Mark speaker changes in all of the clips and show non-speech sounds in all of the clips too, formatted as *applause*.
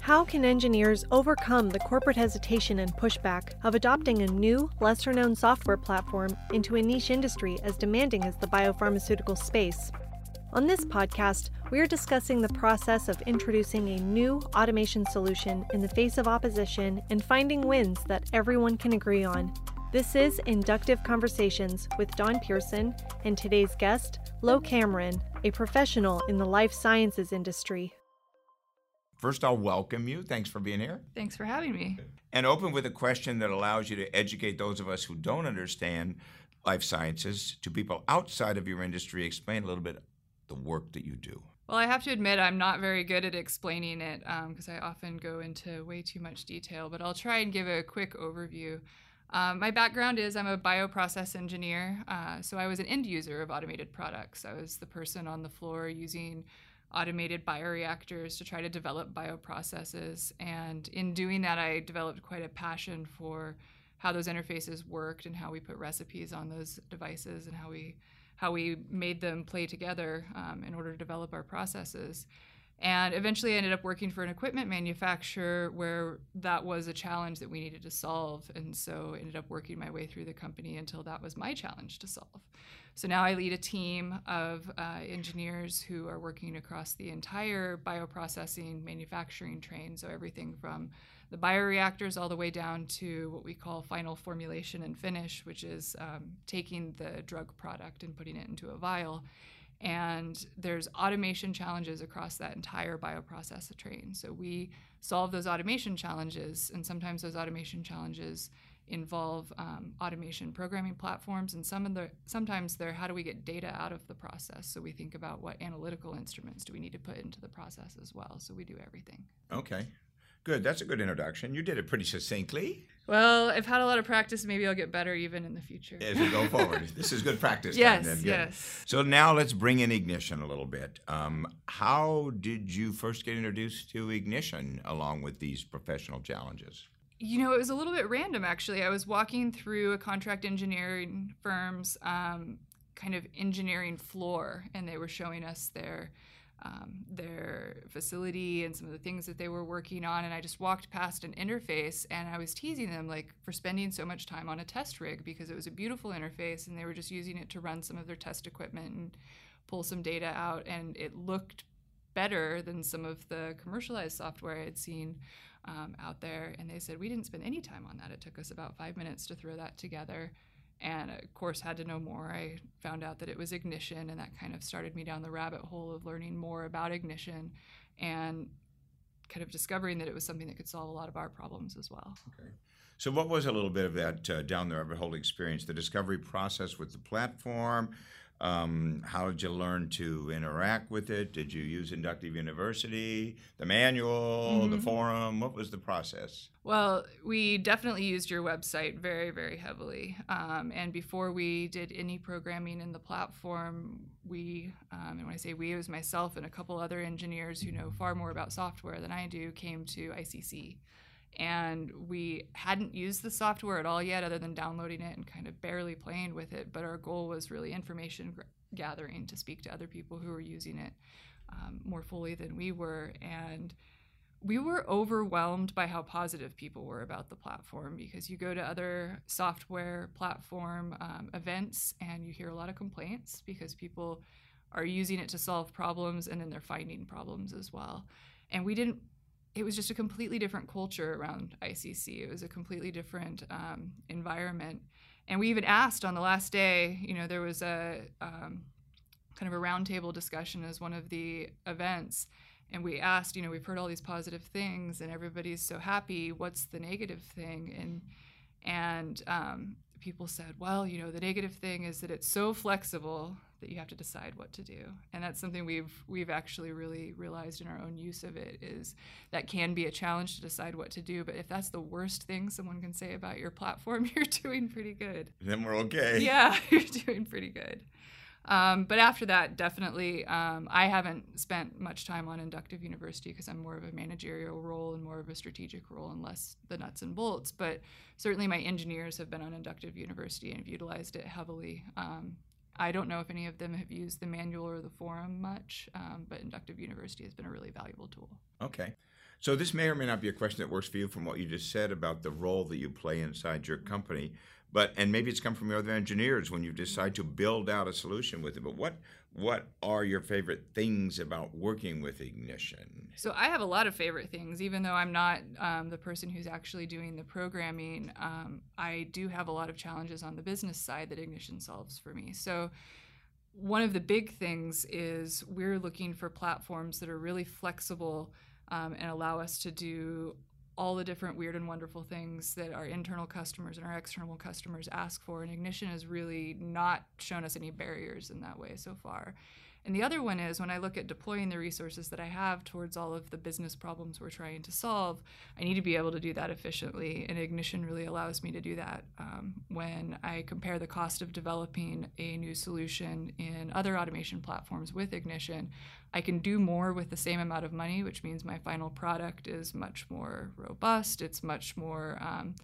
Speaker 1: How can engineers overcome the corporate hesitation and pushback of adopting a new, lesser known software platform into a niche industry as demanding as the biopharmaceutical space? On this podcast, we are discussing the process of introducing a new automation solution in the face of opposition and finding wins that everyone can agree on. This is Inductive Conversations with Don Pearson and today's guest, Lo Cameron, a professional in the life sciences industry.
Speaker 2: First, I'll welcome you. Thanks for being here.
Speaker 3: Thanks for having me.
Speaker 2: And open with a question that allows you to educate those of us who don't understand life sciences to people outside of your industry. Explain a little bit the work that you do.
Speaker 3: Well, I have to admit, I'm not very good at explaining it because um, I often go into way too much detail, but I'll try and give a quick overview. Um, my background is I'm a bioprocess engineer, uh, so I was an end user of automated products. I was the person on the floor using automated bioreactors to try to develop bioprocesses. And in doing that, I developed quite a passion for how those interfaces worked and how we put recipes on those devices and how we how we made them play together um, in order to develop our processes. And eventually, I ended up working for an equipment manufacturer where that was a challenge that we needed to solve. And so, ended up working my way through the company until that was my challenge to solve. So now I lead a team of uh, engineers who are working across the entire bioprocessing manufacturing train. So everything from the bioreactors all the way down to what we call final formulation and finish, which is um, taking the drug product and putting it into a vial. And there's automation challenges across that entire bioprocess train. So we solve those automation challenges, and sometimes those automation challenges involve um, automation programming platforms, and some of the sometimes they're how do we get data out of the process. So we think about what analytical instruments do we need to put into the process as well. So we do everything.
Speaker 2: Okay. Good. That's a good introduction. You did it pretty succinctly.
Speaker 3: Well, I've had a lot of practice. Maybe I'll get better even in the future.
Speaker 2: As we go forward. *laughs* this is good practice.
Speaker 3: yes, yes.
Speaker 2: So now let's bring in Ignition a little bit. Um, how did you first get introduced to Ignition along with these professional challenges?
Speaker 3: You know, it was a little bit random actually. I was walking through a contract engineering firm's um, kind of engineering floor, and they were showing us their um, their facility and some of the things that they were working on. And I just walked past an interface, and I was teasing them like for spending so much time on a test rig because it was a beautiful interface, and they were just using it to run some of their test equipment and pull some data out, and it looked better than some of the commercialized software I had seen um, out there. And they said, We didn't spend any time on that. It took us about five minutes to throw that together. And of course, had to know more. I found out that it was ignition, and that kind of started me down the rabbit hole of learning more about ignition and kind of discovering that it was something that could solve a lot of our problems as well.
Speaker 2: Okay. So, what was a little bit of that uh, down the rabbit hole experience? The discovery process with the platform, um, how did you learn to interact with it? Did you use Inductive University, the manual, mm-hmm. the forum? What was the process?
Speaker 3: Well, we definitely used your website very, very heavily. Um, and before we did any programming in the platform, we, um, and when I say we, it was myself and a couple other engineers who know far more about software than I do, came to ICC and we hadn't used the software at all yet other than downloading it and kind of barely playing with it but our goal was really information gathering to speak to other people who were using it um, more fully than we were. And we were overwhelmed by how positive people were about the platform because you go to other software platform um, events and you hear a lot of complaints because people are using it to solve problems and then they're finding problems as well. And we didn't it was just a completely different culture around ICC. It was a completely different um, environment. And we even asked on the last day, you know, there was a um, kind of a roundtable discussion as one of the events. And we asked, you know, we've heard all these positive things and everybody's so happy. What's the negative thing? And, and um, people said, well, you know, the negative thing is that it's so flexible that you have to decide what to do and that's something we've we've actually really realized in our own use of it is that can be a challenge to decide what to do but if that's the worst thing someone can say about your platform *laughs* you're doing pretty good
Speaker 2: then we're okay *laughs*
Speaker 3: yeah *laughs* you're doing pretty good um, but after that, definitely, um, I haven't spent much time on Inductive University because I'm more of a managerial role and more of a strategic role and less the nuts and bolts. But certainly, my engineers have been on Inductive University and have utilized it heavily. Um, I don't know if any of them have used the manual or the forum much, um, but Inductive University has been a really valuable tool.
Speaker 2: Okay. So this may or may not be a question that works for you from what you just said about the role that you play inside your company. But and maybe it's come from your other engineers when you decide to build out a solution with it. But what what are your favorite things about working with Ignition?
Speaker 3: So I have a lot of favorite things, even though I'm not um, the person who's actually doing the programming. Um, I do have a lot of challenges on the business side that Ignition solves for me. So one of the big things is we're looking for platforms that are really flexible um, and allow us to do all the different weird and wonderful things that our internal customers and our external customers ask for. And Ignition has really not shown us any barriers in that way so far. And the other one is when I look at deploying the resources that I have towards all of the business problems we're trying to solve, I need to be able to do that efficiently. And Ignition really allows me to do that. Um, when I compare the cost of developing a new solution in other automation platforms with Ignition, I can do more with the same amount of money, which means my final product is much more robust. It's much more, um,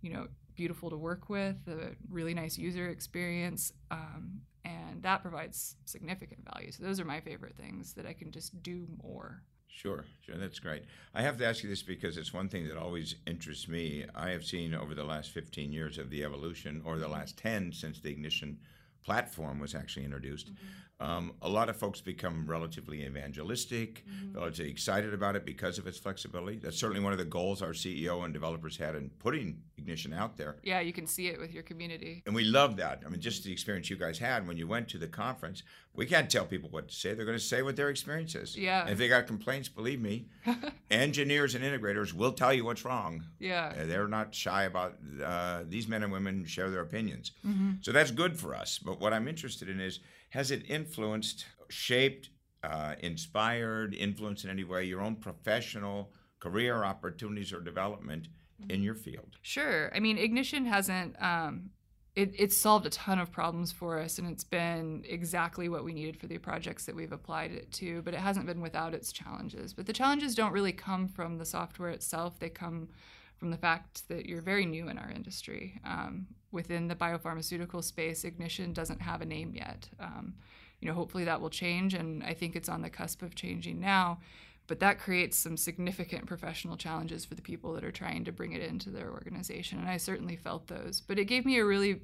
Speaker 3: you know, beautiful to work with, a really nice user experience. Um, and that provides significant value. So those are my favorite things that I can just do more.
Speaker 2: Sure, sure, that's great. I have to ask you this because it's one thing that always interests me. I have seen over the last 15 years of the evolution, or the last 10 since the Ignition platform was actually introduced. Mm-hmm. Um, a lot of folks become relatively evangelistic, mm-hmm. relatively excited about it because of its flexibility. That's certainly one of the goals our CEO and developers had in putting Ignition out there.
Speaker 3: Yeah, you can see it with your community.
Speaker 2: And we love that. I mean, just the experience you guys had when you went to the conference. We can't tell people what to say. They're going to say what their experience is.
Speaker 3: Yeah.
Speaker 2: And if they got complaints, believe me, *laughs* engineers and integrators will tell you what's wrong.
Speaker 3: Yeah.
Speaker 2: Uh, they're not shy about uh, these men and women share their opinions.
Speaker 3: Mm-hmm.
Speaker 2: So that's good for us. But what I'm interested in is has it influenced, shaped, uh, inspired, influenced in any way your own professional career opportunities or development in your field?
Speaker 3: Sure. I mean, Ignition hasn't. Um, it, it's solved a ton of problems for us, and it's been exactly what we needed for the projects that we've applied it to. But it hasn't been without its challenges. But the challenges don't really come from the software itself; they come from the fact that you're very new in our industry. Um, within the biopharmaceutical space, Ignition doesn't have a name yet. Um, you know, hopefully that will change, and I think it's on the cusp of changing now. But that creates some significant professional challenges for the people that are trying to bring it into their organization, and I certainly felt those. But it gave me a really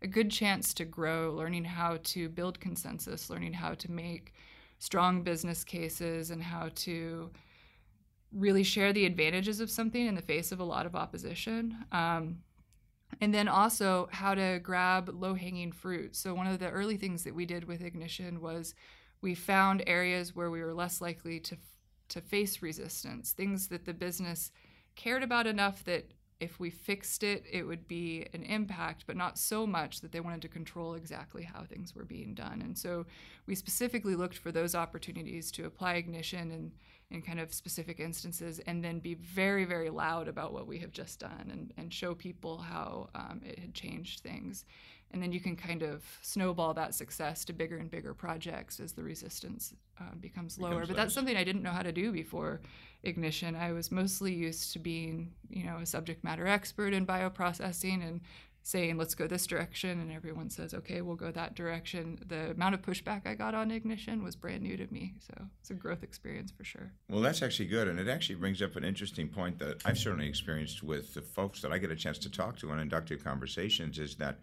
Speaker 3: a good chance to grow, learning how to build consensus, learning how to make strong business cases, and how to really share the advantages of something in the face of a lot of opposition. Um, and then also how to grab low hanging fruit. So, one of the early things that we did with Ignition was we found areas where we were less likely to, to face resistance, things that the business cared about enough that if we fixed it, it would be an impact, but not so much that they wanted to control exactly how things were being done. And so we specifically looked for those opportunities to apply ignition and in kind of specific instances and then be very, very loud about what we have just done and, and show people how um, it had changed things. And then you can kind of snowball that success to bigger and bigger projects as the resistance uh, becomes lower. Becomes but that's something I didn't know how to do before Ignition. I was mostly used to being, you know, a subject matter expert in bioprocessing and saying let's go this direction and everyone says okay we'll go that direction the amount of pushback i got on ignition was brand new to me so it's a growth experience for sure
Speaker 2: well that's actually good and it actually brings up an interesting point that i've certainly experienced with the folks that i get a chance to talk to in inductive conversations is that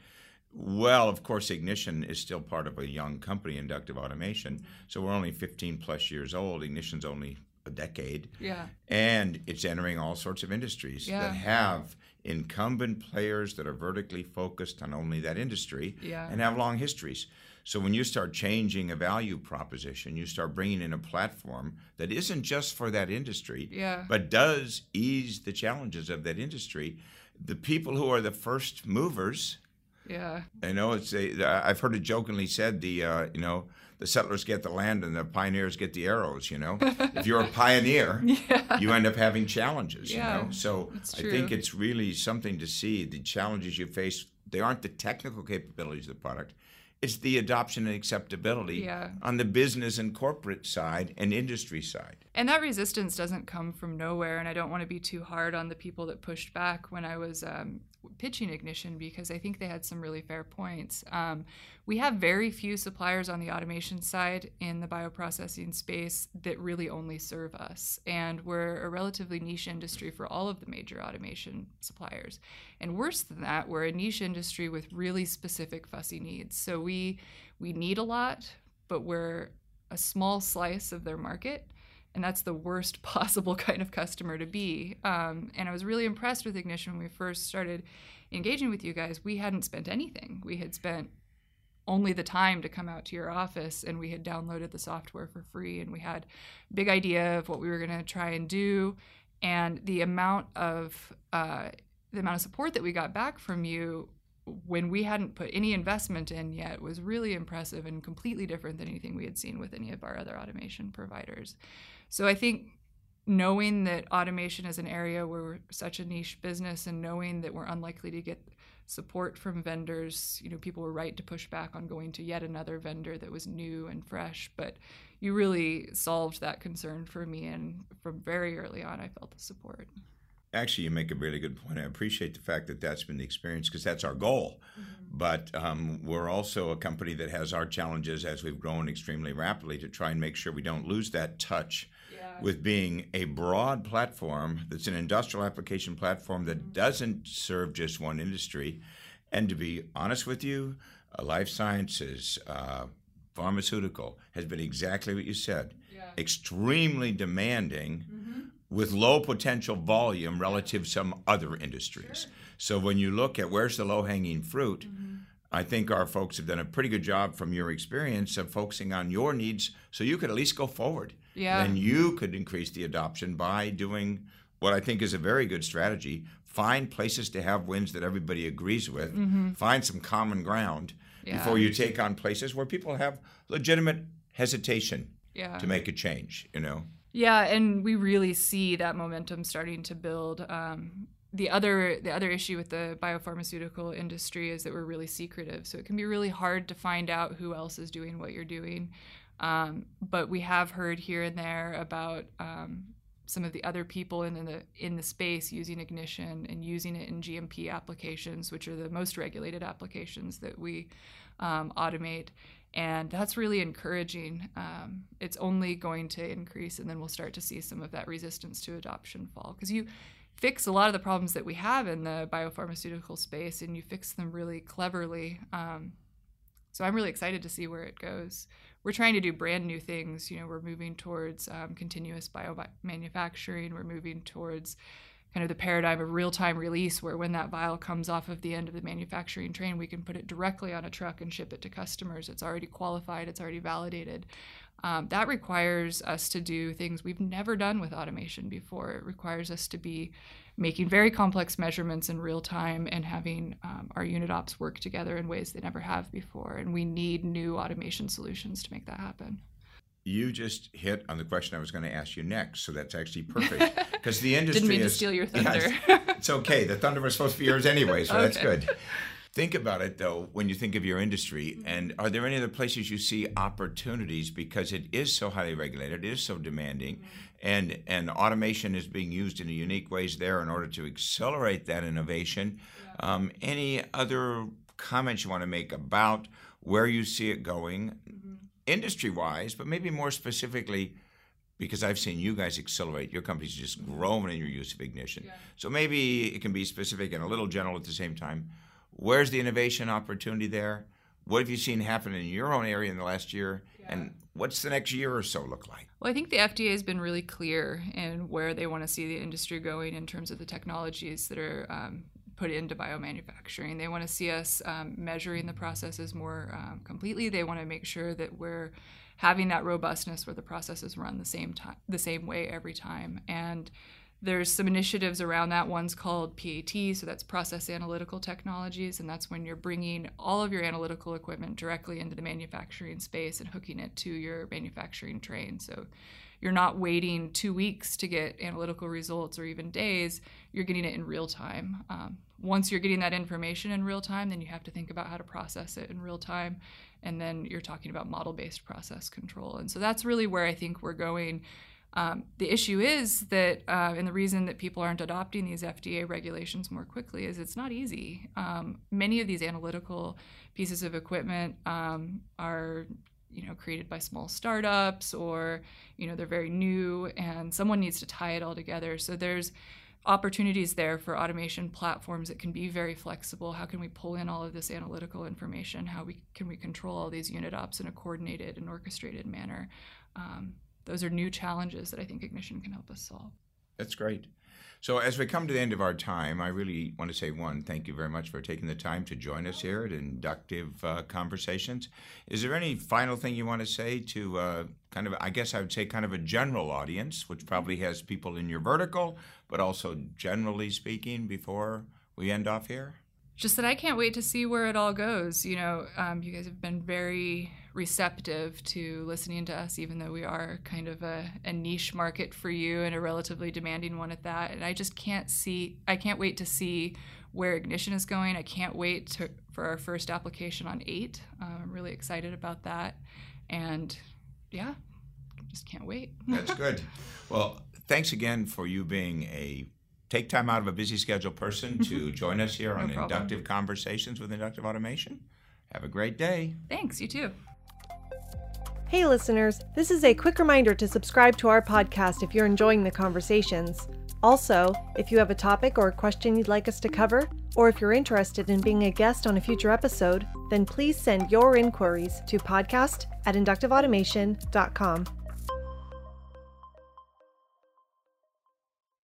Speaker 2: well, of course, Ignition is still part of a young company, Inductive Automation. So we're only 15 plus years old. Ignition's only a decade.
Speaker 3: Yeah.
Speaker 2: And it's entering all sorts of industries
Speaker 3: yeah.
Speaker 2: that have incumbent players that are vertically focused on only that industry
Speaker 3: yeah.
Speaker 2: and have long histories. So when you start changing a value proposition, you start bringing in a platform that isn't just for that industry,
Speaker 3: yeah.
Speaker 2: but does ease the challenges of that industry. The people who are the first movers,
Speaker 3: yeah,
Speaker 2: I know it's a. I've heard it jokingly said the uh, you know the settlers get the land and the pioneers get the arrows. You know, *laughs* if you're a pioneer,
Speaker 3: yeah.
Speaker 2: you end up having challenges.
Speaker 3: Yeah,
Speaker 2: you know, so I think it's really something to see the challenges you face. They aren't the technical capabilities of the product. It's the adoption and acceptability
Speaker 3: yeah.
Speaker 2: on the business and corporate side and industry side.
Speaker 3: And that resistance doesn't come from nowhere. And I don't want to be too hard on the people that pushed back when I was um, pitching Ignition because I think they had some really fair points. Um, we have very few suppliers on the automation side in the bioprocessing space that really only serve us. And we're a relatively niche industry for all of the major automation suppliers. And worse than that, we're a niche industry with really specific fussy needs. So we we need a lot, but we're a small slice of their market and that's the worst *laughs* possible kind of customer to be. Um, and I was really impressed with Ignition when we first started engaging with you guys. We hadn't spent anything. We had spent only the time to come out to your office and we had downloaded the software for free and we had big idea of what we were going to try and do and the amount of uh, the amount of support that we got back from you when we hadn't put any investment in yet was really impressive and completely different than anything we had seen with any of our other automation providers. So I think knowing that automation is an area where we're such a niche business and knowing that we're unlikely to get support from vendors, you know, people were right to push back on going to yet another vendor that was new and fresh, but you really solved that concern for me and from very early on I felt the support.
Speaker 2: Actually, you make a really good point. I appreciate the fact that that's been the experience because that's our goal. Mm-hmm. But um, we're also a company that has our challenges as we've grown extremely rapidly to try and make sure we don't lose that touch. With being a broad platform that's an industrial application platform that doesn't serve just one industry. And to be honest with you, uh, life sciences, uh, pharmaceutical has been exactly what you said yeah. extremely demanding. Mm-hmm with low potential volume relative to some other industries. Sure. So when you look at where's the low hanging fruit, mm-hmm. I think our folks have done a pretty good job from your experience of focusing on your needs so you could at least go forward.
Speaker 3: Yeah.
Speaker 2: And you could increase the adoption by doing what I think is a very good strategy. Find places to have wins that everybody agrees with. Mm-hmm. Find some common ground yeah. before you take on places where people have legitimate hesitation
Speaker 3: yeah.
Speaker 2: to make a change, you know.
Speaker 3: Yeah, and we really see that momentum starting to build. Um, the other the other issue with the biopharmaceutical industry is that we're really secretive, so it can be really hard to find out who else is doing what you're doing. Um, but we have heard here and there about um, some of the other people in the in the space using ignition and using it in GMP applications, which are the most regulated applications that we um, automate and that's really encouraging. Um, it's only going to increase, and then we'll start to see some of that resistance to adoption fall because you fix a lot of the problems that we have in the biopharmaceutical space, and you fix them really cleverly. Um, so I'm really excited to see where it goes. We're trying to do brand new things. You know, we're moving towards um, continuous bio manufacturing. We're moving towards kind of the paradigm of real-time release where when that vial comes off of the end of the manufacturing train we can put it directly on a truck and ship it to customers. It's already qualified it's already validated. Um, that requires us to do things we've never done with automation before. It requires us to be making very complex measurements in real time and having um, our unit ops work together in ways they never have before. And we need new automation solutions to make that happen
Speaker 2: you just hit on the question I was going to ask you next, so that's actually *laughs* perfect because the industry
Speaker 3: didn't mean
Speaker 2: is,
Speaker 3: to steal your thunder.
Speaker 2: Yeah, *laughs* it's, okay. The thunder was supposed to be yours anyway, so okay. that's good. Think about it though when you think of your industry, mm-hmm. and are there any other places you see opportunities because it is so highly regulated, it is so demanding, mm-hmm. and and automation is being used in unique ways there in order to accelerate that innovation. Um, any other comments you want to make about where you see it going? Mm-hmm industry wise, but maybe more specifically because I've seen you guys accelerate. Your company's just growing in your use of ignition. Yeah. So maybe it can be specific and a little general at the same time. Where's the innovation opportunity there? What have you seen happen in your own area in the last year? Yeah. And what's the next year or so look like?
Speaker 3: Well, I think the FDA has been really clear in where they want to see the industry going in terms of the technologies that are um, put into biomanufacturing. They want to see us um, measuring the processes more um, completely. They want to make sure that we're having that robustness where the processes run the same time, the same way every time. And there's some initiatives around that. One's called PAT, so that's Process Analytical Technologies, and that's when you're bringing all of your analytical equipment directly into the manufacturing space and hooking it to your manufacturing train. So you're not waiting two weeks to get analytical results or even days. You're getting it in real time. Um, once you're getting that information in real time, then you have to think about how to process it in real time. And then you're talking about model based process control. And so that's really where I think we're going. Um, the issue is that, uh, and the reason that people aren't adopting these FDA regulations more quickly is it's not easy. Um, many of these analytical pieces of equipment um, are you know created by small startups or you know they're very new and someone needs to tie it all together. So there's opportunities there for automation platforms that can be very flexible. How can we pull in all of this analytical information? How we can we control all these unit ops in a coordinated and orchestrated manner? Um, those are new challenges that i think ignition can help us solve
Speaker 2: that's great so, as we come to the end of our time, I really want to say one, thank you very much for taking the time to join us here at Inductive uh, Conversations. Is there any final thing you want to say to uh, kind of, I guess I would say, kind of a general audience, which probably has people in your vertical, but also generally speaking, before we end off here?
Speaker 3: Just that I can't wait to see where it all goes. You know, um, you guys have been very receptive to listening to us, even though we are kind of a, a, niche market for you and a relatively demanding one at that. And I just can't see, I can't wait to see where Ignition is going. I can't wait to, for our first application on 8. Um, I'm really excited about that. And yeah, just can't wait. *laughs*
Speaker 2: That's good. Well, thanks again for you being a take time out of a busy schedule person *laughs* to join us here on Inductive Conversations with Inductive Automation. Have a great day.
Speaker 3: Thanks, you too.
Speaker 1: Hey, listeners, this is a quick reminder to subscribe to our podcast if you're enjoying the conversations. Also, if you have a topic or a question you'd like us to cover, or if you're interested in being a guest on a future episode, then please send your inquiries to podcast at inductiveautomation.com.